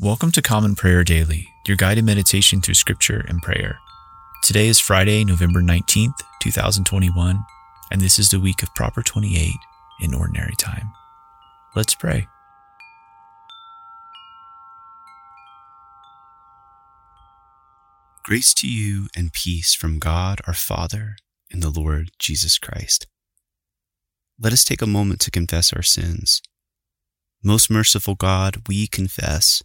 Welcome to Common Prayer Daily, your guided meditation through scripture and prayer. Today is Friday, November 19th, 2021, and this is the week of Proper 28 in Ordinary Time. Let's pray. Grace to you and peace from God our Father and the Lord Jesus Christ. Let us take a moment to confess our sins. Most merciful God, we confess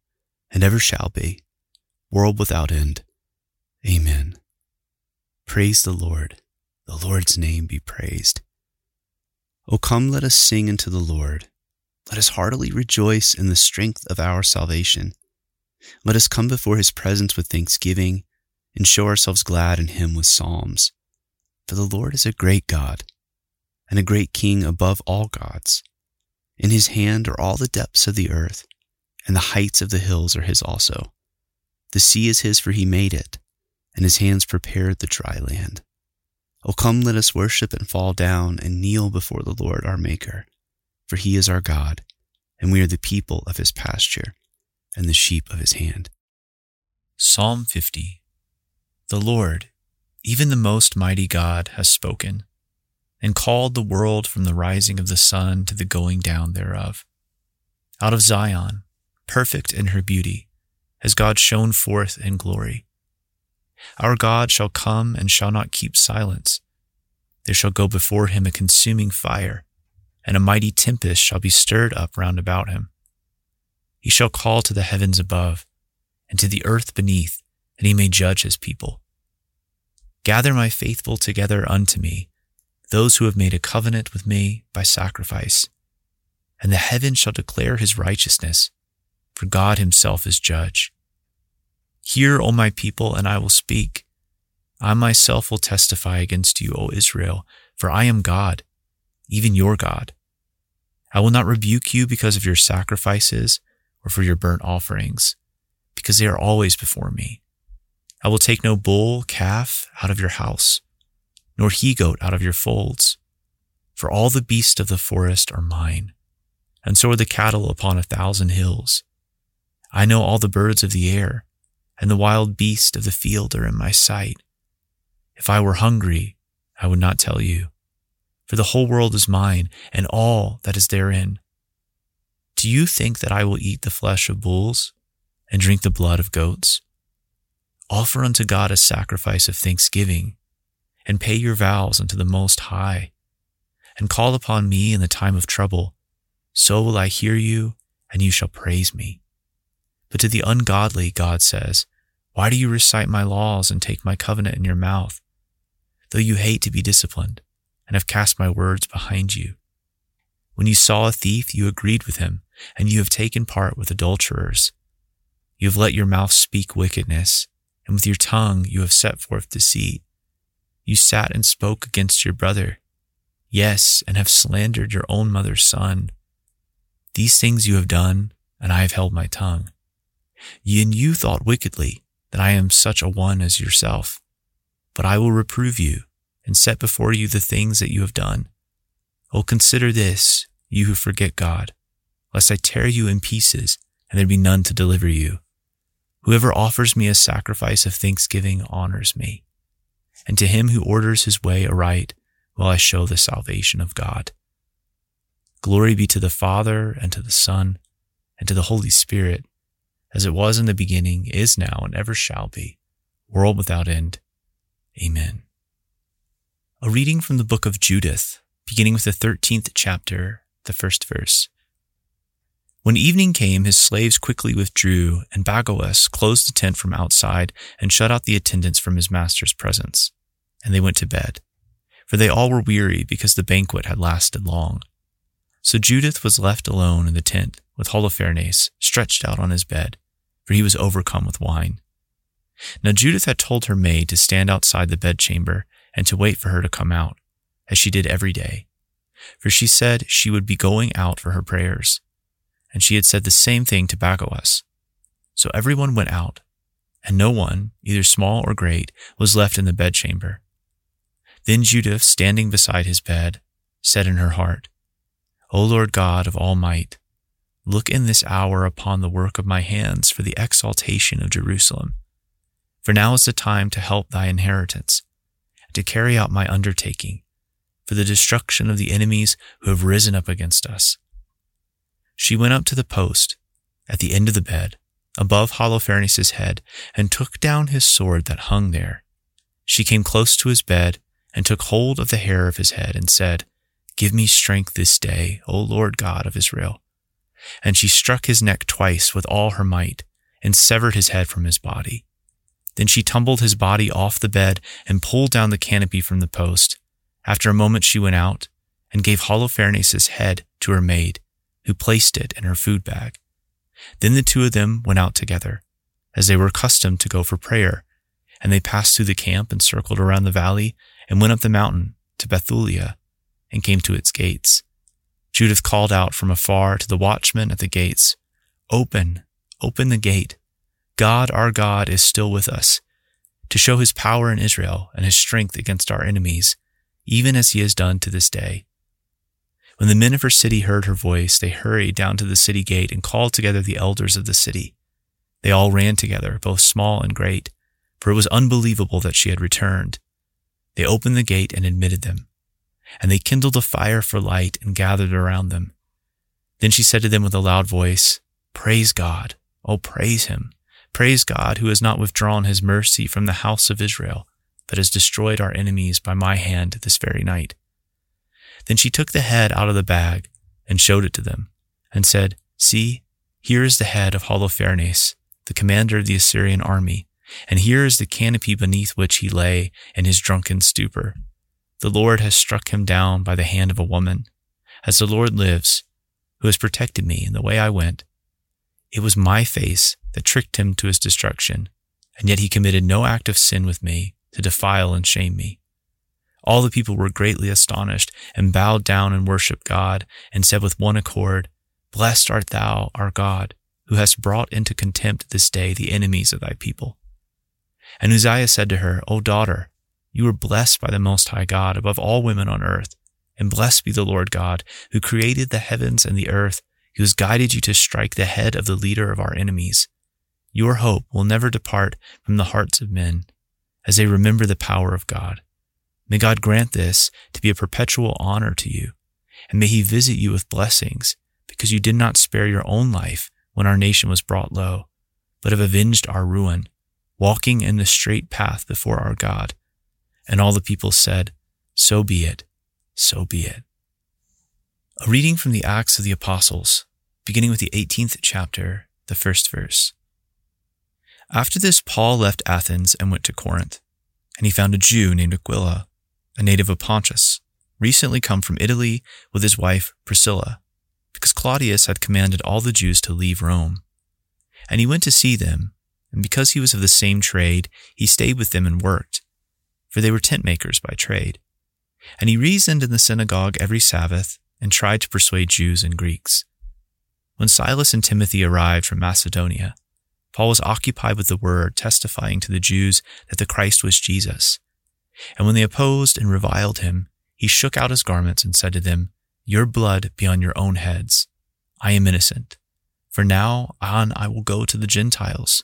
and ever shall be, world without end. Amen. Praise the Lord. The Lord's name be praised. O come, let us sing unto the Lord. Let us heartily rejoice in the strength of our salvation. Let us come before his presence with thanksgiving and show ourselves glad in him with psalms. For the Lord is a great God and a great King above all gods. In his hand are all the depths of the earth and the heights of the hills are his also. The sea is his, for he made it, and his hands prepared the dry land. O come, let us worship and fall down and kneel before the Lord our Maker, for he is our God, and we are the people of his pasture and the sheep of his hand. Psalm 50 The Lord, even the most mighty God, has spoken, and called the world from the rising of the sun to the going down thereof. Out of Zion, perfect in her beauty, as God shone forth in glory. Our God shall come and shall not keep silence. There shall go before him a consuming fire, and a mighty tempest shall be stirred up round about him. He shall call to the heavens above, and to the earth beneath, that he may judge his people. Gather my faithful together unto me, those who have made a covenant with me by sacrifice. And the heavens shall declare his righteousness for God himself is judge. Hear, O my people, and I will speak. I myself will testify against you, O Israel, for I am God, even your God. I will not rebuke you because of your sacrifices or for your burnt offerings, because they are always before me. I will take no bull, calf out of your house, nor he goat out of your folds. For all the beasts of the forest are mine, and so are the cattle upon a thousand hills. I know all the birds of the air, and the wild beasts of the field are in my sight. If I were hungry, I would not tell you, for the whole world is mine, and all that is therein. Do you think that I will eat the flesh of bulls and drink the blood of goats? Offer unto God a sacrifice of thanksgiving, and pay your vows unto the Most High, and call upon me in the time of trouble. So will I hear you, and you shall praise me. But to the ungodly, God says, Why do you recite my laws and take my covenant in your mouth? Though you hate to be disciplined and have cast my words behind you. When you saw a thief, you agreed with him, and you have taken part with adulterers. You have let your mouth speak wickedness, and with your tongue you have set forth deceit. You sat and spoke against your brother. Yes, and have slandered your own mother's son. These things you have done, and I have held my tongue. And you thought wickedly that I am such a one as yourself. But I will reprove you and set before you the things that you have done. Oh, consider this, you who forget God, lest I tear you in pieces and there be none to deliver you. Whoever offers me a sacrifice of thanksgiving honors me, and to him who orders his way aright will I show the salvation of God. Glory be to the Father, and to the Son, and to the Holy Spirit as it was in the beginning, is now, and ever shall be, world without end. Amen. A reading from the book of Judith, beginning with the 13th chapter, the first verse. When evening came, his slaves quickly withdrew, and Bagoas closed the tent from outside and shut out the attendants from his master's presence. And they went to bed, for they all were weary because the banquet had lasted long. So Judith was left alone in the tent with Holofernes stretched out on his bed, for he was overcome with wine. Now Judith had told her maid to stand outside the bedchamber and to wait for her to come out, as she did every day. For she said she would be going out for her prayers. And she had said the same thing to Bagoas. So everyone went out, and no one, either small or great, was left in the bedchamber. Then Judith, standing beside his bed, said in her heart, O Lord God of all might, look in this hour upon the work of my hands for the exaltation of Jerusalem. For now is the time to help thy inheritance, to carry out my undertaking, for the destruction of the enemies who have risen up against us. She went up to the post at the end of the bed, above Holofernes' head, and took down his sword that hung there. She came close to his bed and took hold of the hair of his head and said, Give me strength this day, O Lord God of Israel. And she struck his neck twice with all her might and severed his head from his body. Then she tumbled his body off the bed and pulled down the canopy from the post. After a moment, she went out and gave Holofernes' head to her maid, who placed it in her food bag. Then the two of them went out together, as they were accustomed to go for prayer, and they passed through the camp and circled around the valley and went up the mountain to Bethulia and came to its gates. Judith called out from afar to the watchman at the gates, Open, open the gate. God, our God, is still with us, to show his power in Israel and his strength against our enemies, even as he has done to this day. When the men of her city heard her voice, they hurried down to the city gate and called together the elders of the city. They all ran together, both small and great, for it was unbelievable that she had returned. They opened the gate and admitted them and they kindled a fire for light and gathered around them. Then she said to them with a loud voice, Praise God, oh praise him. Praise God who has not withdrawn his mercy from the house of Israel, but has destroyed our enemies by my hand this very night. Then she took the head out of the bag and showed it to them, and said, See, here is the head of Holofernes, the commander of the Assyrian army, and here is the canopy beneath which he lay in his drunken stupor. The Lord has struck him down by the hand of a woman. As the Lord lives, who has protected me in the way I went, it was my face that tricked him to his destruction, and yet he committed no act of sin with me to defile and shame me. All the people were greatly astonished and bowed down and worshiped God and said with one accord, Blessed art thou, our God, who hast brought into contempt this day the enemies of thy people. And Uzziah said to her, O daughter, you are blessed by the Most High God above all women on earth. And blessed be the Lord God, who created the heavens and the earth, who has guided you to strike the head of the leader of our enemies. Your hope will never depart from the hearts of men as they remember the power of God. May God grant this to be a perpetual honor to you, and may he visit you with blessings because you did not spare your own life when our nation was brought low, but have avenged our ruin, walking in the straight path before our God and all the people said, So be it, so be it. A reading from the Acts of the Apostles, beginning with the 18th chapter, the first verse. After this, Paul left Athens and went to Corinth, and he found a Jew named Aquila, a native of Pontus, recently come from Italy with his wife Priscilla, because Claudius had commanded all the Jews to leave Rome. And he went to see them, and because he was of the same trade, he stayed with them and worked for they were tent makers by trade. And he reasoned in the synagogue every Sabbath and tried to persuade Jews and Greeks. When Silas and Timothy arrived from Macedonia, Paul was occupied with the word, testifying to the Jews that the Christ was Jesus. And when they opposed and reviled him, he shook out his garments and said to them, Your blood be on your own heads. I am innocent. For now on I will go to the Gentiles.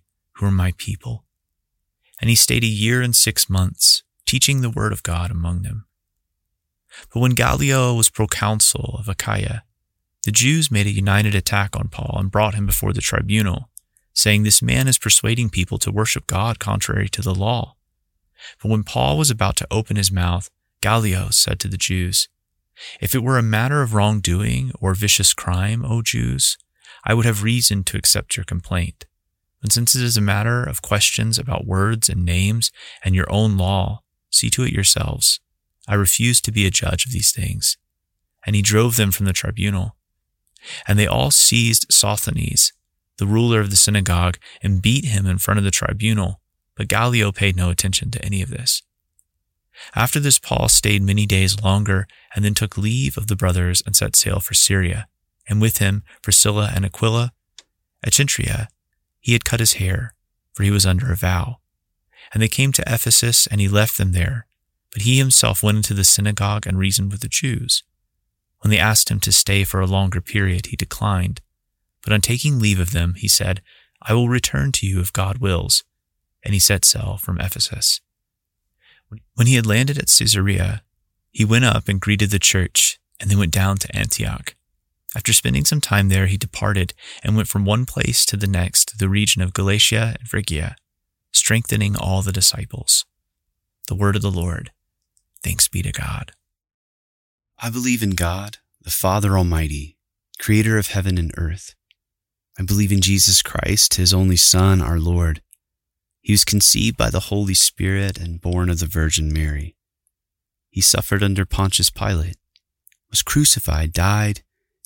who are my people. And he stayed a year and six months, teaching the word of God among them. But when Gallio was proconsul of Achaia, the Jews made a united attack on Paul and brought him before the tribunal, saying, This man is persuading people to worship God contrary to the law. But when Paul was about to open his mouth, Gallio said to the Jews, If it were a matter of wrongdoing or vicious crime, O Jews, I would have reason to accept your complaint. But since it is a matter of questions about words and names and your own law, see to it yourselves. I refuse to be a judge of these things. And he drove them from the tribunal. And they all seized Sosthenes, the ruler of the synagogue, and beat him in front of the tribunal. But Gallio paid no attention to any of this. After this, Paul stayed many days longer and then took leave of the brothers and set sail for Syria. And with him Priscilla and Aquila. Cenchreae, he had cut his hair, for he was under a vow. And they came to Ephesus, and he left them there. But he himself went into the synagogue and reasoned with the Jews. When they asked him to stay for a longer period, he declined. But on taking leave of them, he said, I will return to you if God wills. And he set sail from Ephesus. When he had landed at Caesarea, he went up and greeted the church, and then went down to Antioch. After spending some time there, he departed and went from one place to the next the region of Galatia and Phrygia, strengthening all the disciples. The word of the Lord. Thanks be to God. I believe in God, the Father Almighty, creator of heaven and earth. I believe in Jesus Christ, his only Son, our Lord. He was conceived by the Holy Spirit and born of the Virgin Mary. He suffered under Pontius Pilate, was crucified, died,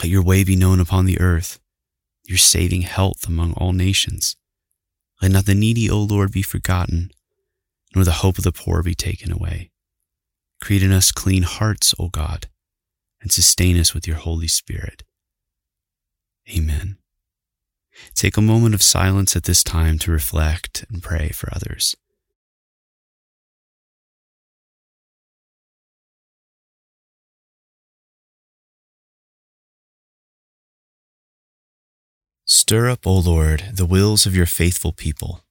Let your way be known upon the earth, your saving health among all nations. Let not the needy, O Lord, be forgotten, nor the hope of the poor be taken away. Create in us clean hearts, O God, and sustain us with your Holy Spirit. Amen. Take a moment of silence at this time to reflect and pray for others. Stir up, O Lord, the wills of your faithful people,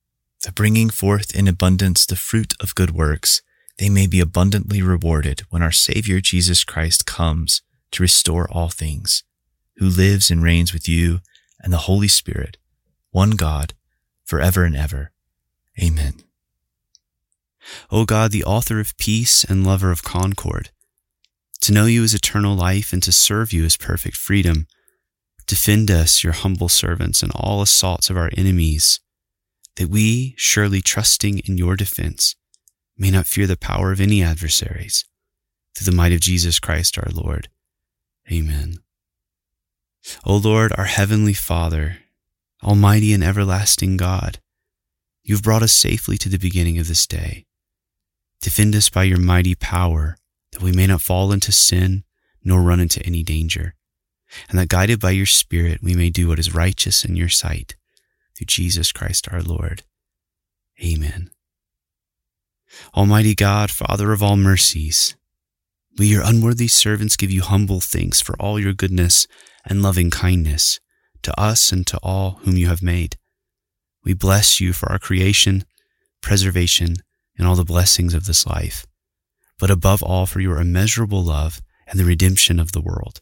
that bringing forth in abundance the fruit of good works, they may be abundantly rewarded when our Savior Jesus Christ comes to restore all things, who lives and reigns with you and the Holy Spirit, one God, forever and ever. Amen. O God, the author of peace and lover of concord, to know you is eternal life and to serve you is perfect freedom. Defend us, your humble servants, in all assaults of our enemies, that we, surely trusting in your defense, may not fear the power of any adversaries. Through the might of Jesus Christ our Lord. Amen. O Lord, our heavenly Father, Almighty and everlasting God, You have brought us safely to the beginning of this day. Defend us by your mighty power, that we may not fall into sin nor run into any danger, and that guided by your Spirit we may do what is righteous in your sight, through Jesus Christ our Lord. Amen. Almighty God, Father of all mercies, we, your unworthy servants, give you humble thanks for all your goodness and loving kindness to us and to all whom you have made. We bless you for our creation, preservation, and all the blessings of this life, but above all for your immeasurable love and the redemption of the world.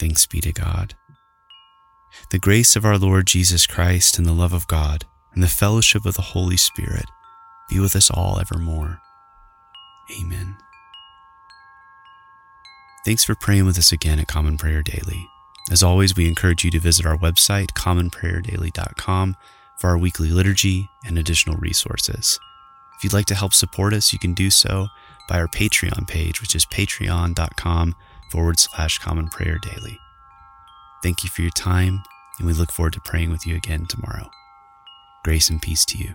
Thanks be to God. The grace of our Lord Jesus Christ and the love of God and the fellowship of the Holy Spirit be with us all evermore. Amen. Thanks for praying with us again at Common Prayer Daily. As always, we encourage you to visit our website, commonprayerdaily.com, for our weekly liturgy and additional resources. If you'd like to help support us, you can do so by our Patreon page, which is patreon.com forward slash common prayer daily. Thank you for your time, and we look forward to praying with you again tomorrow. Grace and peace to you.